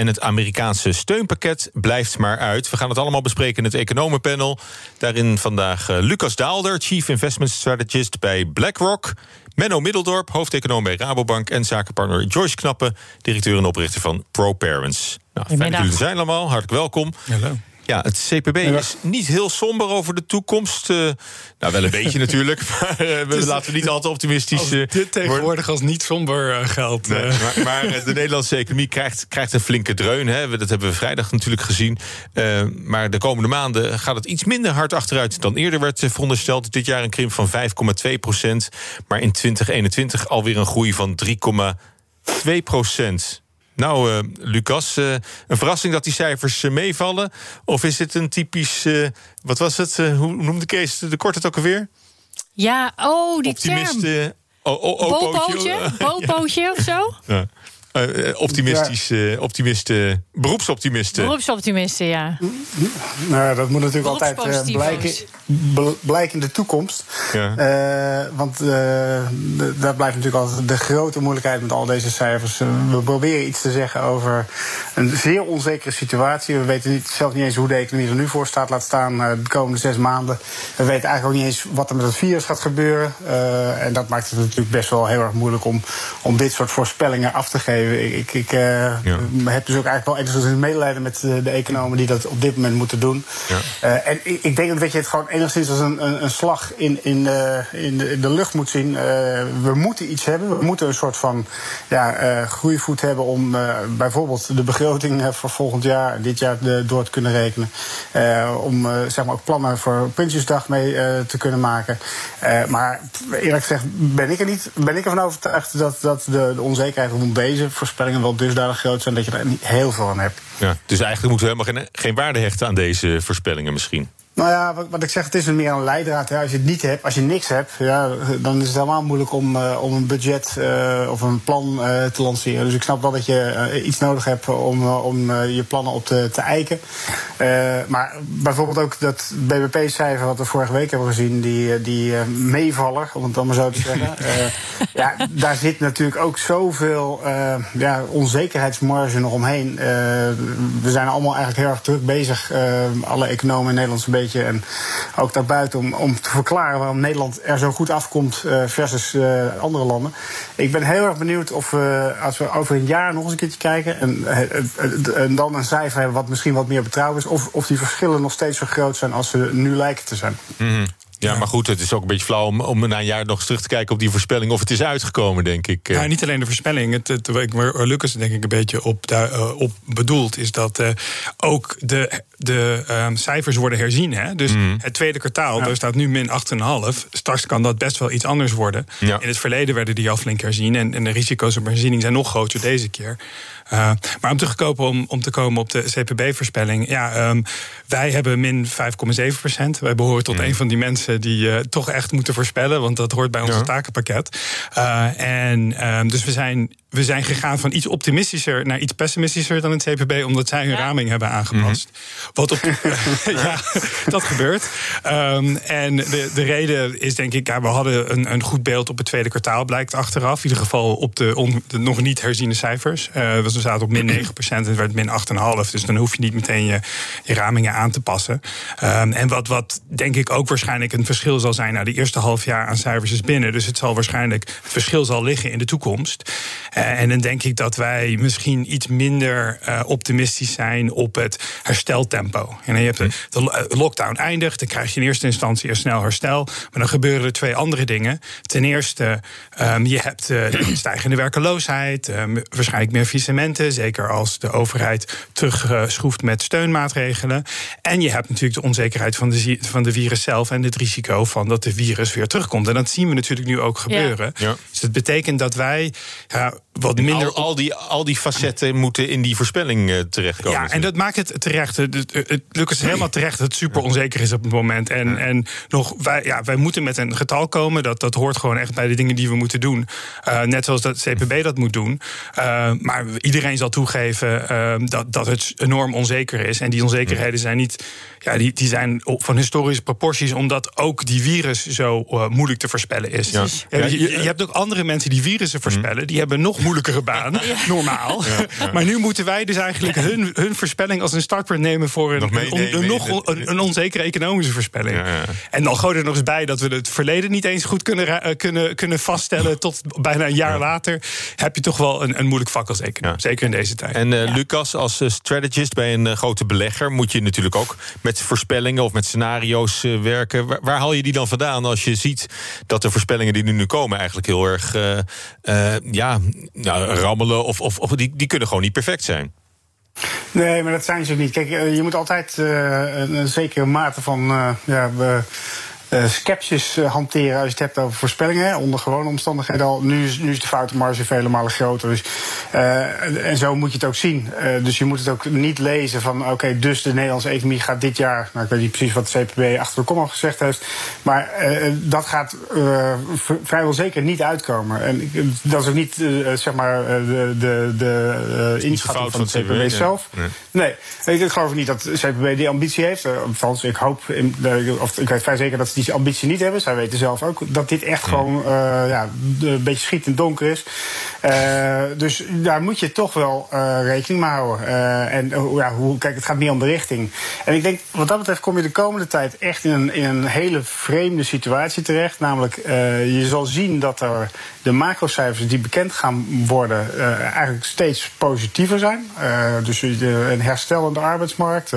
En het Amerikaanse steunpakket blijft maar uit. We gaan het allemaal bespreken in het economenpanel. Daarin vandaag uh, Lucas Daalder, Chief Investment Strategist bij BlackRock. Menno Middeldorp, hoofdeconoom bij Rabobank. En zakenpartner Joyce Knappen, directeur en oprichter van ProParents. Nou, fijn dat jullie zijn allemaal. Hartelijk welkom. Hallo. Ja, het CPB is niet heel somber over de toekomst. Uh, nou, wel een beetje natuurlijk. Maar uh, we laten we niet altijd optimistisch. Uh, dit tegenwoordig als niet somber geldt. Nee, maar, maar de Nederlandse economie krijgt, krijgt een flinke dreun. Hè. Dat hebben we vrijdag natuurlijk gezien. maar de komende maanden gaat het iets minder hard achteruit dan eerder werd verondersteld. Dit jaar een krimp van 5,2 procent. Maar in 2021 alweer een groei van 3,2 procent. Nou, uh, Lucas, uh, een verrassing dat die cijfers uh, meevallen? Of is dit een typisch, wat was het, hoe noemde Kees de kort het ook alweer? Ja, oh, die Optimist, term. Oh, oh, oh, Bopootje, bopootje of zo? Ja. Uh, optimistisch, uh, optimisten, beroepsoptimisten. Beroepsoptimisten, ja. Nou, dat moet natuurlijk altijd uh, blijken, blijken in de toekomst. Ja. want daar blijft natuurlijk altijd de grote moeilijkheid met al deze cijfers. we proberen iets te zeggen over een zeer onzekere situatie. We weten niet, zelf niet eens hoe de economie er nu voor staat. Laat staan de komende zes maanden. We weten eigenlijk ook niet eens wat er met het virus gaat gebeuren. en dat maakt het natuurlijk best wel heel erg moeilijk om, om dit soort voorspellingen af te geven. Ik, ik uh, ja. heb dus ook eigenlijk wel enigszins medelijden met de, de economen die dat op dit moment moeten doen. Ja. Uh, en ik, ik denk dat je het gewoon enigszins als een, een, een slag in, in, uh, in, de, in de lucht moet zien. we moeten iets hebben. We moeten een soort van ja, groeivoet hebben om bijvoorbeeld de begroting voor volgend jaar, dit jaar, de, door te kunnen rekenen. om zeg maar ook plannen voor Prinsjesdag mee te kunnen maken. maar eerlijk gezegd ben ik er niet ben ik ervan overtuigd dat, dat de, de onzekerheid rond deze voorspellingen wel dusdanig groot zijn dat je er niet heel veel aan hebt. Ja, dus eigenlijk moeten we helemaal geen, geen waarde hechten aan deze voorspellingen misschien. Nou ja, wat, wat, ik zeg, het is een meer een leidraad. Ja. Als je het niet hebt, als je niks hebt, ja, dan is het helemaal moeilijk om, uh, om een budget uh, of een plan uh, te lanceren. Dus ik snap wel dat je iets nodig hebt om, om je plannen op te, te eiken. maar bijvoorbeeld ook dat BBP-cijfer wat we vorige week hebben gezien, die, die meevaller, om het dan maar zo te zeggen. ja, daar zit natuurlijk ook zoveel ja, onzekerheidsmarge nog omheen. we zijn allemaal eigenlijk heel erg druk bezig, alle economen in Nederland een beetje en ook daarbuiten om, om te verklaren waarom Nederland er zo goed afkomt uh, versus uh, andere landen. Ik ben heel erg benieuwd of we, als we over een jaar nog eens een keertje kijken en, uh, en dan een cijfer hebben wat misschien wat meer betrouwbaar is, of, of die verschillen nog steeds zo groot zijn als ze nu lijken te zijn. -hmm. Ja, maar goed, het is ook een beetje flauw om, om na een jaar nog eens terug te kijken op die voorspelling. Of het is uitgekomen, denk ik. Ja, niet alleen de voorspelling. Het, het, waar Lucas denk ik een beetje op, uh, op bedoelt, is dat uh, ook de, de um, cijfers worden herzien. Hè? Dus mm. het tweede kwartaal, ja. daar staat nu min 8,5. Straks kan dat best wel iets anders worden. Ja. In het verleden werden die al flink herzien. En, en de risico's op herziening zijn nog groter deze keer. Uh, maar om te, komen, om, om te komen op de CPB-voorspelling. Ja, um, wij hebben min 5,7 procent. Wij behoren tot mm. een van die mensen die uh, toch echt moeten voorspellen. Want dat hoort bij ons ja. takenpakket. Uh, en um, dus we zijn we zijn gegaan van iets optimistischer naar iets pessimistischer dan het CPB, omdat zij hun ja. raming hebben aangepast. Mm -hmm. Wat op. ja, dat gebeurt. Um, en de, de reden is denk ik, ja, we hadden een, een goed beeld op het tweede kwartaal, blijkt achteraf. In ieder geval op de, on, de nog niet herziene cijfers. Uh, we zaten op min 9 procent en het werd min 8,5. Dus dan hoef je niet meteen je, je ramingen aan te passen. Um, en wat, wat denk ik ook waarschijnlijk een verschil zal zijn. Nou, de eerste half jaar aan cijfers is binnen. Dus het zal waarschijnlijk. Het verschil zal liggen in de toekomst. Uh, en dan denk ik dat wij misschien iets minder uh, optimistisch zijn op het hersteltempo. En dan je hebt de, de lockdown eindigt, dan krijg je in eerste instantie een snel herstel. Maar dan gebeuren er twee andere dingen. Ten eerste, um, je hebt uh, stijgende werkeloosheid, um, waarschijnlijk meer faillissementen, zeker als de overheid terugschroeft met steunmaatregelen. En je hebt natuurlijk de onzekerheid van de, van de virus zelf en het risico van dat de virus weer terugkomt. En dat zien we natuurlijk nu ook gebeuren. Ja. Ja. Dus dat betekent dat wij. Ja, wat minder. Al, al, die, al die facetten moeten in die voorspelling uh, terechtkomen. Ja, en dat maakt het terecht. Het, het, Lucas is helemaal terecht dat het super onzeker is op het moment. En, en nog, wij, ja, wij moeten met een getal komen. Dat, dat hoort gewoon echt bij de dingen die we moeten doen. Uh, net zoals dat CPB dat moet doen. Uh, maar iedereen zal toegeven dat, dat het enorm onzeker is. En die onzekerheden zijn niet. Ja, die, die zijn van historische proporties, omdat ook die virus zo moeilijk te voorspellen is. Ja. je, je, hebt ook andere mensen die virussen voorspellen, die hebben nog moeilijkere baan, normaal. Maar nu moeten wij dus eigenlijk hun, hun voorspelling als een startpunt nemen voor een, nog een, een, nog een, een, onzekere economische voorspelling. En dan gooi er nog eens bij dat we het verleden niet eens goed kunnen, uh, kunnen, kunnen vaststellen. Tot bijna een jaar later heb je toch wel een, een moeilijk vak als econoom. Zeker in deze tijd. En uh, Lucas, als uh, strategist bij een grote belegger, moet je natuurlijk ook met voorspellingen of met scenario's werken. Waar, waar, haal je die dan vandaan als je ziet dat de voorspellingen die nu, nu komen eigenlijk heel erg ja, nou, rammelen of, of, of die, die kunnen gewoon niet perfect zijn. Nee, maar dat zijn ze niet. Kijk, je moet altijd uh, een zekere mate van uh, ja, uh, skepsis uh, hanteren als je het hebt over voorspellingen. Onder gewone omstandigheden al. Nu is, nu is de foutenmarge vele malen groter. Dus, uh, en zo moet je het ook zien. dus je moet het ook niet lezen van oké, okay, dus de Nederlandse economie gaat dit jaar. Nou, ik weet niet precies wat de CPB achter de komma gezegd heeft. Maar dat gaat vrijwel zeker niet uitkomen. En dat is ook niet zeg maar de, de, de inschatting van de CPB, zelf. Nee, nee ik geloof niet dat de CPB die ambitie heeft. althans, ik hoop, in, of ik weet vrij zeker dat ze die ambitie niet hebben. Zij weten zelf ook dat dit echt gewoon uh, ja, een beetje schiet in donker is. Uh, dus daar moet je toch wel uh, rekening mee houden. en ja, hoe, kijk, het gaat meer om de richting. En ik denk, wat dat betreft kom je de komende tijd echt in een, in een hele vreemde situatie terecht. Namelijk, je zal zien dat er de macrocijfers die bekend gaan worden eigenlijk steeds positiever zijn. dus een herstellende arbeidsmarkt,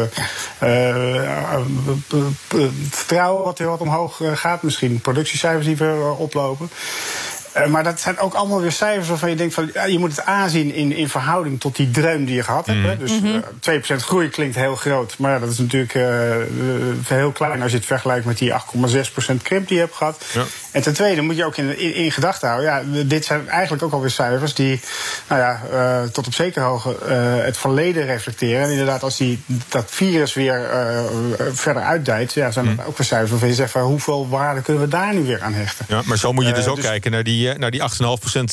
vertrouwen wat er wat omhoog eh, gaat. Misschien productiecijfers die weer eh, oplopen. Uh, maar dat zijn ook allemaal weer cijfers waarvan je denkt van ja, je moet het aanzien in, in verhouding tot die dreun die je gehad hebt. Hè? Mhm. Dus uh, mhm. 2% groei klinkt heel groot, maar dat is natuurlijk uh, heel klein als je het vergelijkt met die 8,6% krimp die je hebt gehad. Ja. En ten tweede moet je ook in, in, in gedachten houden, ja, dit zijn eigenlijk ook alweer cijfers die nou ja, tot op zekere hoogte het verleden reflecteren. En inderdaad, als die, dat virus weer verder uitdijt, ja, zijn dat mhm. ook weer cijfers waarvan je zegt van hoeveel waarde kunnen we daar nu weer aan hechten. Ja, maar zo moet je dus ook dus kijken naar die die, naar die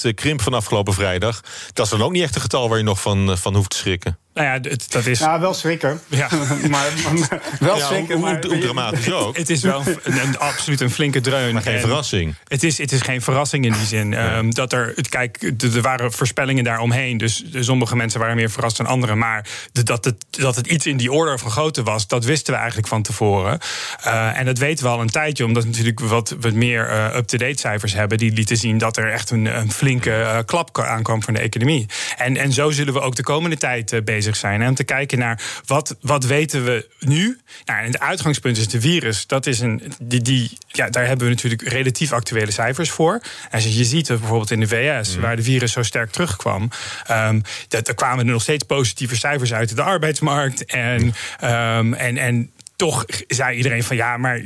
8,5% krimp van afgelopen vrijdag. Dat is dan ook niet echt een getal waar je nog van, van hoeft te schrikken. Nou ja, dat is. Ja, wel schrikken. Ja. maar, wel ja, schrikken. Hoe, maar, hoe, dramatisch ook. Het is wel een, absoluut een flinke dreun. Maar geen verrassing. Het is, het is geen verrassing in die zin. Um, dat er, kijk, er waren voorspellingen daaromheen. Dus sommige mensen waren meer verrast dan anderen. Maar dat het, dat het iets in die orde van grootte was, dat wisten we eigenlijk van tevoren. Uh, en dat weten we al een tijdje, omdat we natuurlijk wat, wat meer uh, up-to-date cijfers hebben. Die lieten zien dat er echt een, een flinke uh, klap aankwam van de economie. En, en zo zullen we ook de komende tijd bezig zijn. En te kijken naar wat, wat weten we nu. Nou, en het uitgangspunt is de virus. Dat is een, die, die, ja, daar hebben we natuurlijk relatief actuele cijfers voor. En als je ziet bijvoorbeeld in de VS, mm. waar de virus zo sterk terugkwam, um, dat, er kwamen er nog steeds positieve cijfers uit de arbeidsmarkt. En, um, en, en toch zei iedereen van ja, maar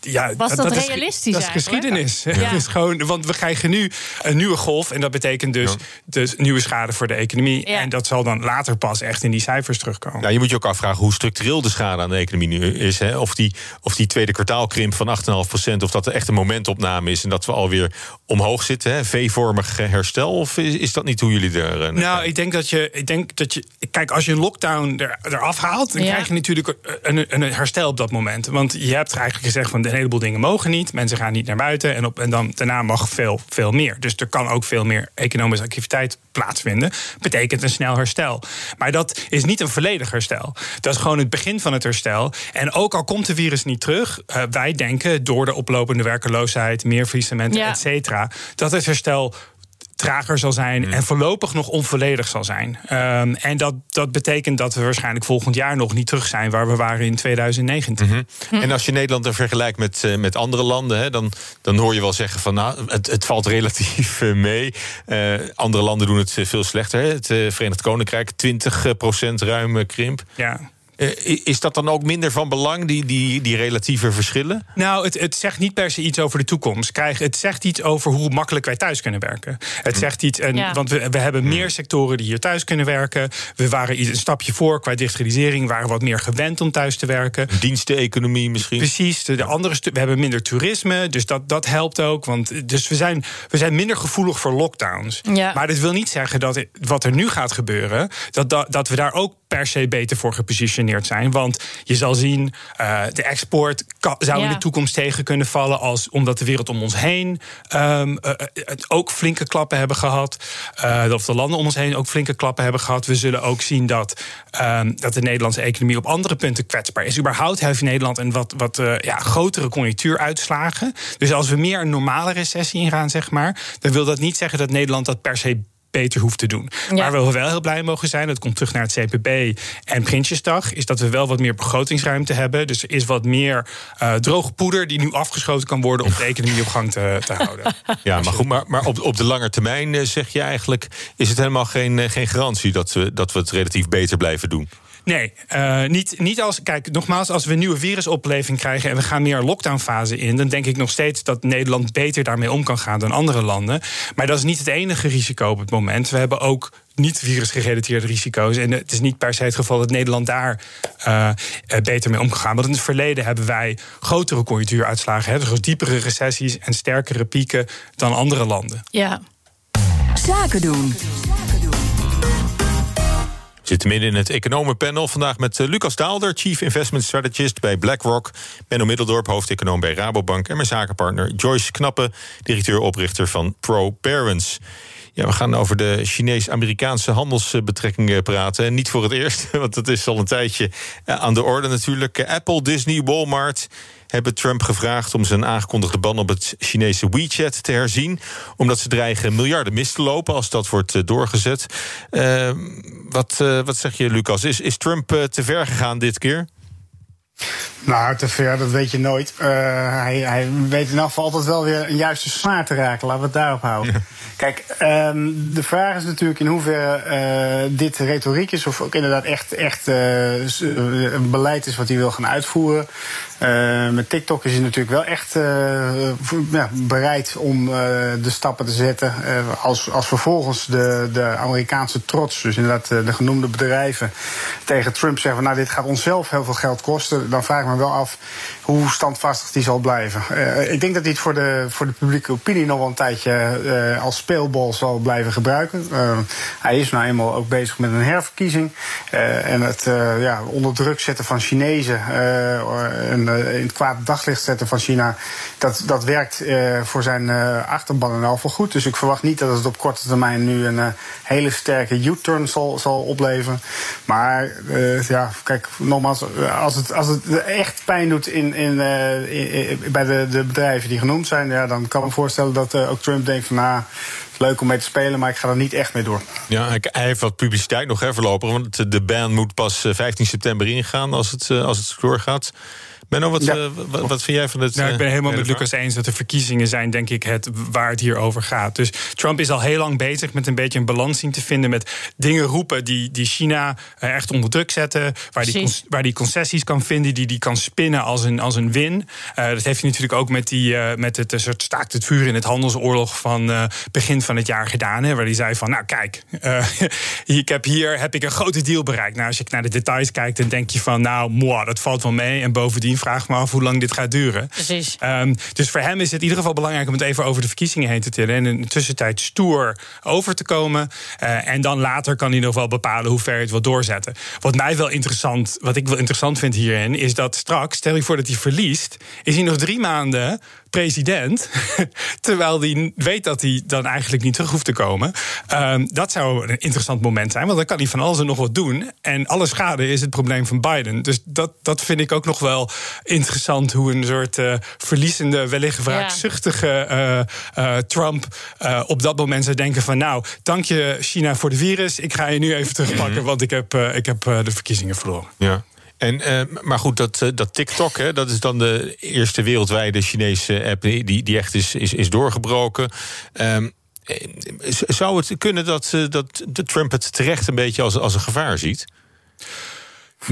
ja, Was dat, dat realistisch? Is, dat is geschiedenis. Ja. Het is gewoon, want we krijgen nu een nieuwe golf en dat betekent dus, dus nieuwe schade voor de economie. En dat zal dan later pas echt in die cijfers terugkomen. Nou, je moet je ook afvragen hoe structureel de schade aan de economie nu is. Hè? Of, die, of die tweede kwartaalkrimp van 8,5%, of dat er echt een momentopname is en dat we alweer omhoog zitten. V-vormig herstel. Of is, is, dat niet hoe jullie er. Uh, nou, ik denk dat je. Ik denk dat je. Kijk, als je een lockdown er, eraf haalt, dan krijg je natuurlijk een, een herstel op dat moment. Want je hebt eigenlijk gezegd van een heleboel dingen mogen niet. Mensen gaan niet naar buiten. En, op, en dan daarna mag veel, veel meer. Dus er kan ook veel meer economische activiteit plaatsvinden. Betekent een snel herstel. Maar dat is niet een volledig herstel. Dat is gewoon het begin van het herstel. En ook al komt de virus niet terug, uh, wij denken door de oplopende werkeloosheid, meer faillissementen, ja. et cetera, dat het herstel trager zal zijn mm. en voorlopig nog onvolledig zal zijn. Um, en dat, dat betekent dat we waarschijnlijk volgend jaar nog niet terug zijn waar we waren in 2019. Mm -hmm. En als je Nederland er vergelijkt met, uh, met andere landen, hè, dan, dan hoor je wel zeggen van nou, het, het valt relatief uh, mee. Uh, andere landen doen het veel slechter. Hè. Het Verenigd Koninkrijk 20% ruim krimp. Ja. Eh, is dat dan ook minder van belang, die, die, die relatieve verschillen? Nou, het, het zegt niet per se iets over de toekomst. Krijg, het zegt iets over hoe makkelijk wij thuis kunnen werken. Het hm. zegt iets, en, want we, we hebben hm. meer sectoren die hier thuis kunnen werken. We waren een stapje voor qua digitalisering, we waren wat meer gewend om thuis te werken. Diensteneconomie misschien. Precies, de, de andere we hebben minder toerisme, dus dat, dat helpt ook. Want, dus we zijn, we zijn minder gevoelig voor lockdowns. Ja. Maar dit wil niet zeggen dat wat er nu gaat gebeuren, dat, dat, dat we daar ook per se beter voor gepositioneerd zijn. Want je zal zien, uh, de export zou in de toekomst tegen kunnen vallen... Als, omdat de wereld om ons heen um, uh, ook flinke klappen hebben gehad. Uh, of de landen om ons heen ook flinke klappen hebben gehad. We zullen ook zien dat, um, dat de Nederlandse economie op andere punten kwetsbaar is. Überhaupt heeft Nederland een wat, wat ja, grotere conjunctuuruitslagen. Dus als we meer een normale recessie ingaan, zeg maar... dan wil dat niet zeggen dat Nederland dat per se beter hoeft te doen. Waar we wel heel blij mogen zijn, dat komt terug naar het CPB en Prinsjesdag, is dat we wel wat meer begrotingsruimte hebben. Dus er is wat meer uh, droge poeder die nu afgeschoten kan worden om de economie op gang te, te houden. Ja, maar goed, maar, maar op, op de lange termijn eh, zeg je eigenlijk, is het helemaal geen, eh, geen garantie dat we, dat we het relatief beter blijven doen. Nee, uh, niet, niet als. Kijk, nogmaals, als we een nieuwe virusopleving krijgen en we gaan meer lockdownfase in, dan denk ik nog steeds dat Nederland beter daarmee om kan gaan dan andere landen. Maar dat is niet het enige risico op het moment. We hebben ook niet virusgerelateerde risico's. En het is niet per se het geval dat Nederland daar uh, beter mee om kan gaan. Want in het verleden hebben wij grotere conjunctuuruitslagen, hè, dus diepere recessies en sterkere pieken dan andere landen. Ja. Zaken doen. Zitten midden in het economenpanel. Vandaag met eh, Lucas Daalder, Chief Investment Strategist bij BlackRock. Benno Middeldorp, hoofdeconoom bij Rabobank. En mijn zakenpartner Joyce Knappe, directeur-oprichter van ProParents. Ja, we gaan over de Chinees-Amerikaanse handelsbetrekkingen praten. En niet voor het eerst, want dat is al een tijdje eh, aan de orde natuurlijk. Apple, Disney, Walmart hebben Trump gevraagd om zijn aangekondigde ban op het Chinese WeChat te herzien. Omdat ze dreigen miljarden mis te lopen als dat wordt eh, doorgezet. Uh, wat, wat zeg je, Lucas? Is, is Trump te ver gegaan dit keer? Nou, te ver, dat weet je nooit. Uh, hij, hij weet in elk geval altijd wel weer een juiste snaar te raken. Laten we het daarop houden. Kijk, um, de vraag is natuurlijk in hoeverre uh, dit retoriek is... of ook inderdaad echt, echt uh, een beleid is wat hij wil gaan uitvoeren. Uh, met TikTok is hij natuurlijk wel echt ja, bereid om de stappen te zetten... als, als vervolgens de, de Amerikaanse trots, dus inderdaad de genoemde bedrijven... tegen Trump zeggen, nou, dit gaat onszelf heel veel geld kosten... dan vraag ik me wel af hoe standvastig die zal blijven. Ik denk dat hij het voor de, voor de publieke opinie nog wel een tijdje als speelbal zal blijven gebruiken. Hij is nou eenmaal ook bezig met een herverkiezing. en het ja, onder druk zetten van Chinezen en in het kwaad daglicht zetten van China, dat, dat werkt voor zijn achterban en al voor goed. Dus ik verwacht niet dat het op korte termijn nu een hele sterke U-turn zal, zal opleveren. Maar ja, kijk, nogmaals, als het, als het echt pijn doet in, in, bij de, de, bedrijven die genoemd zijn, ja, dan kan ik me voorstellen dat ook Trump denkt van nou. Leuk om mee te spelen, maar ik ga er niet echt mee door. Ja, hij heeft wat publiciteit nog hè, voorlopig. Want de ban moet pas 15 eh, september ingaan als het, als het doorgaat. Benno, wat, eh, wat, wat, vind jij van het... Nou, ik ben helemaal met Lucas eens dat de verkiezingen zijn, denk ik, het waar het hier over gaat. Dus Trump is al heel lang bezig met een beetje een balans zien te vinden... met dingen roepen die, die China eh, echt onder druk zetten... waar die, waar die concessies kan vinden, die die kan spinnen als een, als een win. Uh, dat heeft hij natuurlijk ook met, die, uh, met het soort staakt het vuur in het handelsoorlog... van uh, begin van het jaar gedaan, hè, waar hij zei van... nou kijk, ik heb hier heb ik een grote deal bereikt. Nou, als je naar de details kijkt, dan denk je van... nou, moi, dat valt wel mee. En bovendien vraag me af hoe lang dit gaat duren. Precies. Um, dus voor hem is het in ieder geval belangrijk om het even over de verkiezingen heen te tillen. En in de tussentijd stoer over te komen. Uh, en dan later kan hij nog wel bepalen hoe ver hij het wil doorzetten. Wat mij wel interessant, wat ik wel interessant vind hierin, is dat straks, stel je voor dat hij verliest, is hij nog drie maanden president. terwijl hij weet dat hij dan eigenlijk niet terug hoeft te komen. Um, dat zou een interessant moment zijn, want dan kan hij van alles en nog wat doen. En alle schade is het probleem van Biden. Dus dat, dat vind ik ook nog wel interessant. Hoe een soort uh, verliezende, wellicht wraakzuchtige uh, uh, Trump op dat moment zou denken: van nou, dank je China voor de virus. Ik ga je nu even terugpakken, mhm. want ik heb, ik heb de verkiezingen verloren. Ja. En, uh, maar goed, dat, uh, dat TikTok, hè, dat is dan de eerste wereldwijde Chinese app die, die echt is, is, doorgebroken. Um, zou het kunnen dat, dat de Trump het terecht een beetje als, als een gevaar ziet?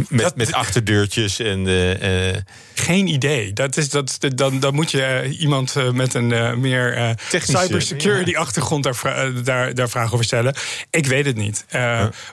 Met, met achterdeurtjes en. Uh, Geen idee. Dat is, dat, dan, dan moet je iemand met een meer cybersecurity achtergrond daar, daar, daar vragen over stellen. Ik weet het niet.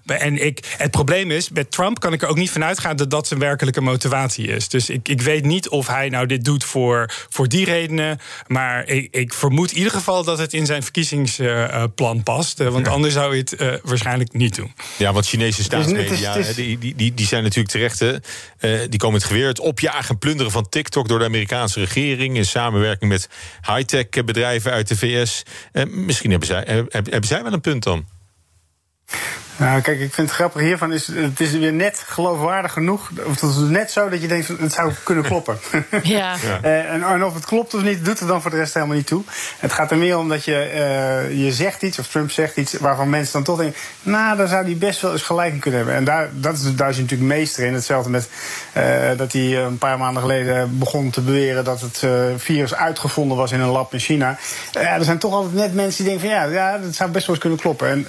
En ik, het probleem is, met Trump kan ik er ook niet van uitgaan dat dat zijn werkelijke motivatie is. Dus ik, ik weet niet of hij nou dit doet voor, voor die redenen. Maar ik, ik vermoed in ieder geval dat het in zijn verkiezingsplan past. want anders zou hij het waarschijnlijk niet doen. Ja, want Chinese staatsmedia, die, die, die, die zijn natuurlijk terecht. Uh, die komen het geweer het opjagen en plunderen van TikTok door de Amerikaanse regering in samenwerking met high-tech bedrijven uit de VS. Eh, misschien hebben zij, uh, hebben zij wel een punt dan. Nou, kijk, ik vind het grappig hiervan is, het is weer net geloofwaardig genoeg. Of het is net zo dat je denkt, het zou kunnen kloppen. Ja. Eh, en, en, of het klopt of niet, doet er dan voor de rest helemaal niet toe. Het gaat er meer om dat je, uh, je zegt iets, of Trump zegt iets, waarvan mensen dan toch denken, nou, daar zou hij best wel eens gelijk in kunnen hebben. En daar, dat is, daar is natuurlijk meester in. Hetzelfde met uh, dat hij een paar maanden geleden begon te beweren dat het virus uitgevonden was in een lab in China. Ja, er zijn toch altijd net mensen die denken van, ja, ja dat zou best wel eens kunnen kloppen. En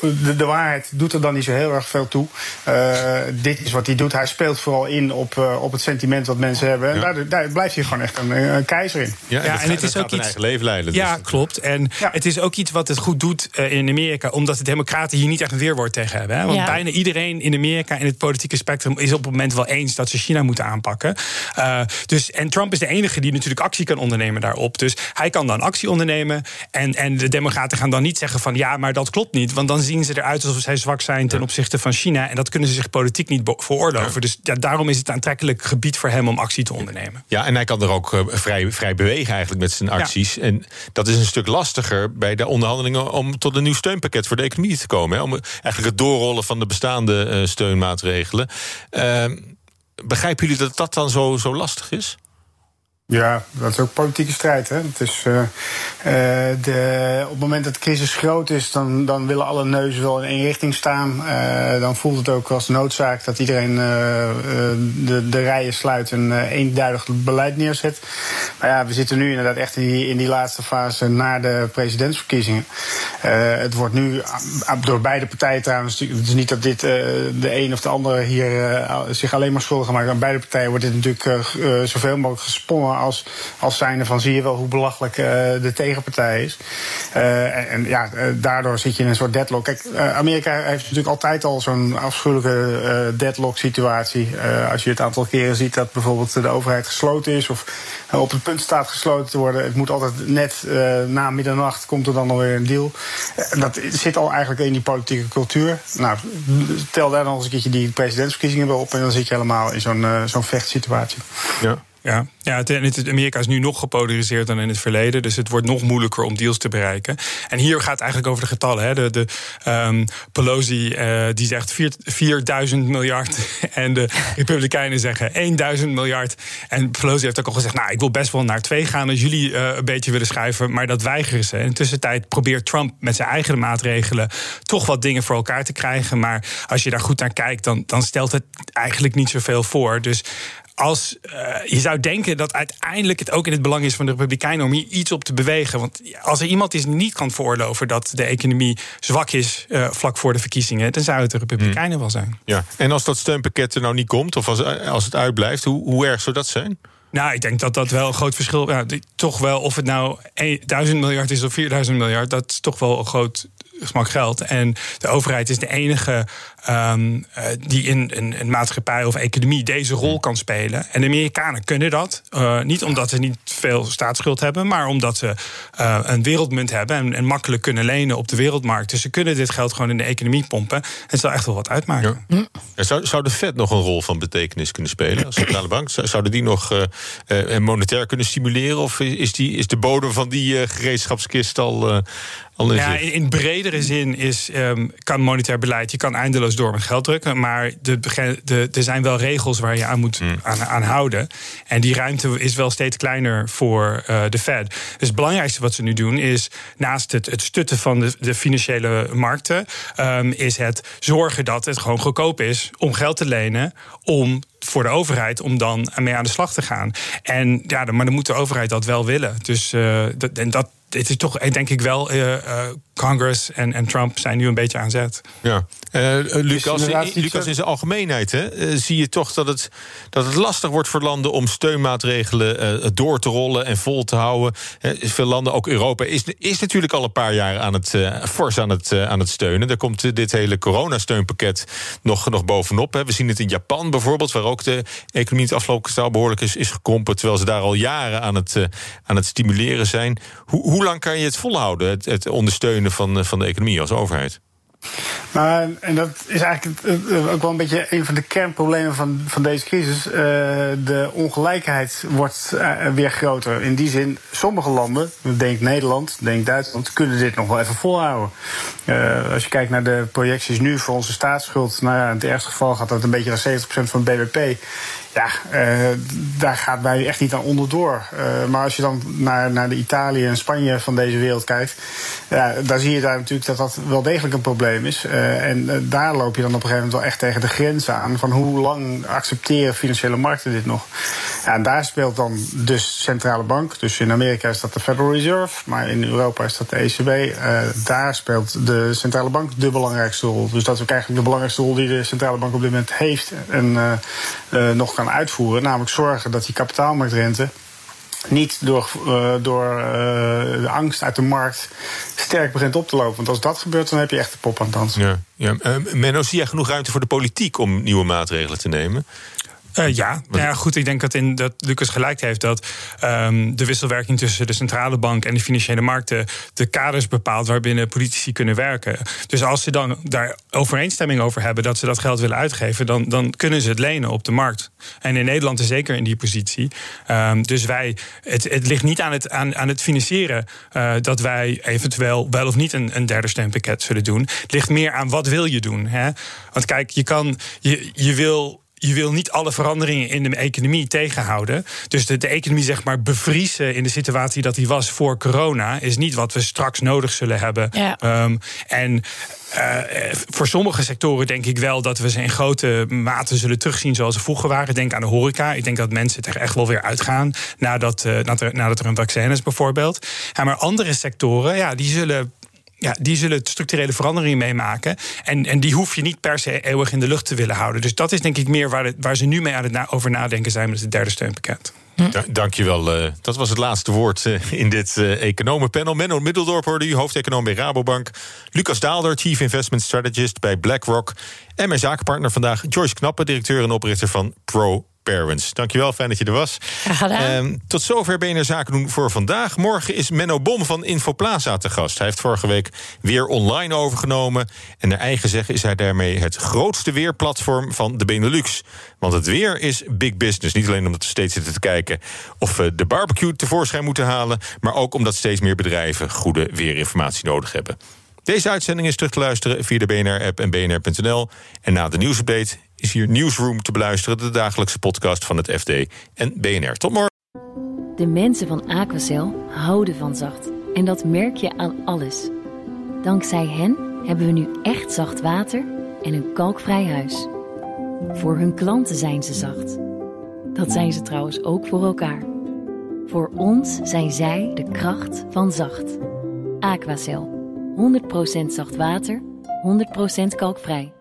de, de waarheid doet er dan niet zo heel erg veel toe. Uh, dit is wat hij doet. Hij speelt vooral in op, uh, op het sentiment wat mensen hebben. En daar, daar, blijft hij gewoon echt een, een keizer in. Ja, en, en het is ook iets. Eigen leven leiden, ja, dus. klopt. En ja. het is ook iets wat het goed doet uh, in Amerika, omdat de Democraten hier niet echt een weerwoord tegen hebben. Hè? Want ja. bijna iedereen in Amerika in het politieke spectrum is op het moment wel eens dat ze China moeten aanpakken. dus, en Trump is de enige die natuurlijk actie kan ondernemen daarop. Dus hij kan dan actie ondernemen. En, en de Democraten gaan dan niet zeggen van ja, maar dat klopt niet. Want dan zien ze eruit alsof zij zwak zijn ten opzichte van China. En dat kunnen ze zich politiek niet veroorloven. Dus ja, daarom is het aantrekkelijk gebied voor hem om actie te ondernemen. Ja, en hij kan er ook uh, vrij, vrij bewegen eigenlijk met zijn acties. En dat is een stuk lastiger bij de onderhandelingen om tot een nieuw steunpakket voor de economie te komen. Hè, om eigenlijk het doorrollen van de bestaande uh, steunmaatregelen. Uh, begrijpen jullie dat dat dan zo, zo lastig is? Ja, dat is ook politieke strijd. Hè? Het is, uh, de, op het moment dat de crisis groot is, dan, dan willen alle neuzen wel in één richting staan. Uh, dan voelt het ook als noodzaak dat iedereen de, de rijen sluit en eenduidig beleid neerzet. Maar ja, we zitten nu inderdaad echt in die, in die laatste fase na de presidentsverkiezingen. het wordt nu door beide partijen trouwens. Het is niet dat dit de een of de andere hier zich alleen maar schuldig maakt. Aan beide partijen wordt dit natuurlijk zoveel mogelijk gesponnen als, als zijnde van zie je wel hoe belachelijk uh, de tegenpartij is. Uh, en, en, ja, uh, daardoor zit je in een soort deadlock. Kijk, Amerika heeft natuurlijk altijd al zo'n afschuwelijke deadlock situatie. als je het aantal keren ziet dat bijvoorbeeld de overheid gesloten is of op het punt staat gesloten te worden. Het moet altijd net na middernacht komt er dan alweer een deal. dat zit al eigenlijk in die politieke cultuur. Nou, tel daar dan eens een keertje die presidentsverkiezingen wel op en dan zit je helemaal in zo'n zo'n vechtsituatie. Ja. Ja, ja het, Amerika is nu nog gepolariseerd dan in het verleden. Dus het wordt nog moeilijker om deals te bereiken. En hier gaat het eigenlijk over de getallen. Hè. De, de um, Pelosi uh, die zegt 4000 miljard. En de Republikeinen zeggen 1000 miljard. En Pelosi heeft ook al gezegd: Nou, ik wil best wel naar twee gaan als jullie uh, een beetje willen schuiven. Maar dat weigeren ze. In de tussentijd probeert Trump met zijn eigen maatregelen toch wat dingen voor elkaar te krijgen. Maar als je daar goed naar kijkt, dan, dan stelt het eigenlijk niet zoveel voor. Dus als uh, je zou denken dat uiteindelijk het ook in het belang is van de Republikeinen om hier iets op te bewegen. Want als er iemand is die niet kan veroorloven dat de economie zwak is uh, vlak voor de verkiezingen, dan zou het de Republikeinen hmm. wel zijn. Ja, en als dat steunpakket er nou niet komt, of als, als het uitblijft, hoe, hoe erg zou dat zijn? Nou, ik denk dat dat wel een groot verschil is. toch wel, of het nou 1000 miljard is of 4000 miljard, dat is toch wel een groot smak geld. En de overheid is de enige um, die in een, maatschappij of economie deze rol kan spelen. En de Amerikanen kunnen dat. Uh, niet omdat ze niet veel staatsschuld hebben, maar omdat ze uh, een wereldmunt hebben en, en, makkelijk kunnen lenen op de wereldmarkt. Dus ze kunnen dit geld gewoon in de economie pompen. Het zal echt wel wat uitmaken. Ja. Zou, zou, de Fed nog een rol van betekenis kunnen spelen als centrale bank? Zouden die nog monetair kunnen stimuleren? Of is, die, is de bodem van die gereedschapskist al ja, in, in, bredere zin is, um, kan monetair beleid, je kan eindeloos door met geld drukken, maar de, de, er zijn wel regels waar je aan moet hmm. aan, aan, houden. En die ruimte is wel steeds kleiner voor uh, de Fed. Dus het belangrijkste wat ze nu doen is, naast het, het stutten van de, de financiële markten, um, is het zorgen dat het gewoon goedkoop is om geld te lenen om voor de overheid om dan mee aan de slag te gaan. En ja, maar dan moet de overheid dat wel willen. Dus uh, dat, en dat, het is toch, denk ik, wel uh, Congress en, en Trump zijn nu een beetje aan zet. Ja. Uh, Lucas, in, Lucas, in zijn algemeenheid hè, uh, zie je toch dat het, dat het lastig wordt voor landen om steunmaatregelen uh, door te rollen en vol te houden. veel landen, ook Europa, is, is natuurlijk al een paar jaar aan het, fors aan het, aan het steunen. Daar komt dit hele coronasteunpakket nog, nog bovenop. Hè. We zien het in Japan bijvoorbeeld, waar ook de economie het afgelopen kwartaal behoorlijk is, is gekrompen. Terwijl ze daar al jaren aan het, aan het stimuleren zijn. Hoe, hoe lang kan je het volhouden, het, het ondersteunen van, van de economie als overheid? Maar, en dat is eigenlijk ook wel een beetje een van de kernproblemen van, van deze crisis. Uh, de ongelijkheid wordt uh, weer groter. In die zin, sommige landen, denk Nederland, denk Duitsland, kunnen dit nog wel even volhouden. Uh, als je kijkt naar de projecties nu voor onze staatsschuld, nou ja, in het ergste geval gaat dat een beetje naar 70% van het BBP. Ja, uh, daar gaat wij echt niet aan onderdoor. Uh, maar als je dan naar, naar de Italië en Spanje van deze wereld kijkt, ja, daar zie je daar natuurlijk dat dat wel degelijk een probleem is. Uh, en daar loop je dan op een gegeven moment wel echt tegen de grens aan van hoe lang accepteren financiële markten dit nog. En daar speelt dan dus centrale bank. Dus in Amerika is dat de Federal Reserve, maar in Europa is dat de ECB. daar speelt de centrale bank de belangrijkste rol. Dus dat is ook eigenlijk de belangrijkste rol die de centrale bank op dit moment heeft en nog kan uitvoeren. Namelijk zorgen dat die kapitaalmarktrente niet door, door de angst uit de markt sterk begint op te lopen. Want als dat gebeurt, dan heb je echt de pop aan het dansen. Ja, ja. Uh, Menno, zie jij genoeg ruimte voor de politiek om nieuwe maatregelen te nemen? Uh, ja. Nou ja, goed. Ik denk dat, in, dat Lucas gelijk heeft dat um, de wisselwerking tussen de centrale bank en de financiële markten de kaders bepaalt waarbinnen politici kunnen werken. Dus als ze dan daar overeenstemming over hebben dat ze dat geld willen uitgeven, dan, dan kunnen ze het lenen op de markt. En in Nederland is zeker in die positie. Um, dus wij, het, het ligt niet aan het, aan, aan het financieren uh, dat wij eventueel wel of niet een, een derde steunpakket zullen doen. Het ligt meer aan wat wil je doen. Hè? Want kijk, je kan, je, je wil je wil niet alle veranderingen in de economie tegenhouden. Dus de, de, economie zeg maar bevriezen in de situatie dat die was voor corona... is niet wat we straks nodig zullen hebben. Ja. Um, en uh, voor sommige sectoren denk ik wel dat we ze in grote mate zullen terugzien zoals ze vroeger waren. Denk aan de horeca. Ik denk dat mensen er echt wel weer uitgaan nadat, uh, nadat, er, nadat er een vaccin is, bijvoorbeeld. Ja, maar andere sectoren, ja, die zullen ja, die zullen structurele veranderingen meemaken. En, en die hoef je niet per se eeuwig in de lucht te willen houden. Dus dat is denk ik meer waar, waar ze nu mee aan het na over nadenken zijn met het derde steunpakket. Hm. Da dankjewel. Uh, dat was het laatste woord uh, in dit uh, economenpanel. Menno Middeldorp hoorde u, hoofdeconoom bij Rabobank. Lucas Daalder, Chief Investment Strategist bij BlackRock. En mijn zakenpartner vandaag, Joyce Knappe, directeur en oprichter van Pro Parents. Dankjewel, fijn dat je er was. Uh, tot zover BNR Zaken doen voor vandaag. Morgen is Menno Bom van Infoplaza te gast. Hij heeft vorige week weer online overgenomen. En naar eigen zeggen is hij daarmee het grootste weerplatform van de Benelux. Want het weer is big business. Niet alleen omdat we steeds zitten te kijken of we de barbecue tevoorschijn moeten halen... maar ook omdat steeds meer bedrijven goede weerinformatie nodig hebben. Deze uitzending is terug te luisteren via de BNR-app en bnr.nl. En na de nieuwsupdate is hier Newsroom te beluisteren... de dagelijkse podcast van het FD en BNR. Tot morgen. De mensen van Aquacel houden van zacht. En dat merk je aan alles. Dankzij hen hebben we nu echt zacht water en een kalkvrij huis. Voor hun klanten zijn ze zacht. Dat zijn ze trouwens ook voor elkaar. Voor ons zijn zij de kracht van zacht. Aquacel. 100% zacht water, 100% kalkvrij.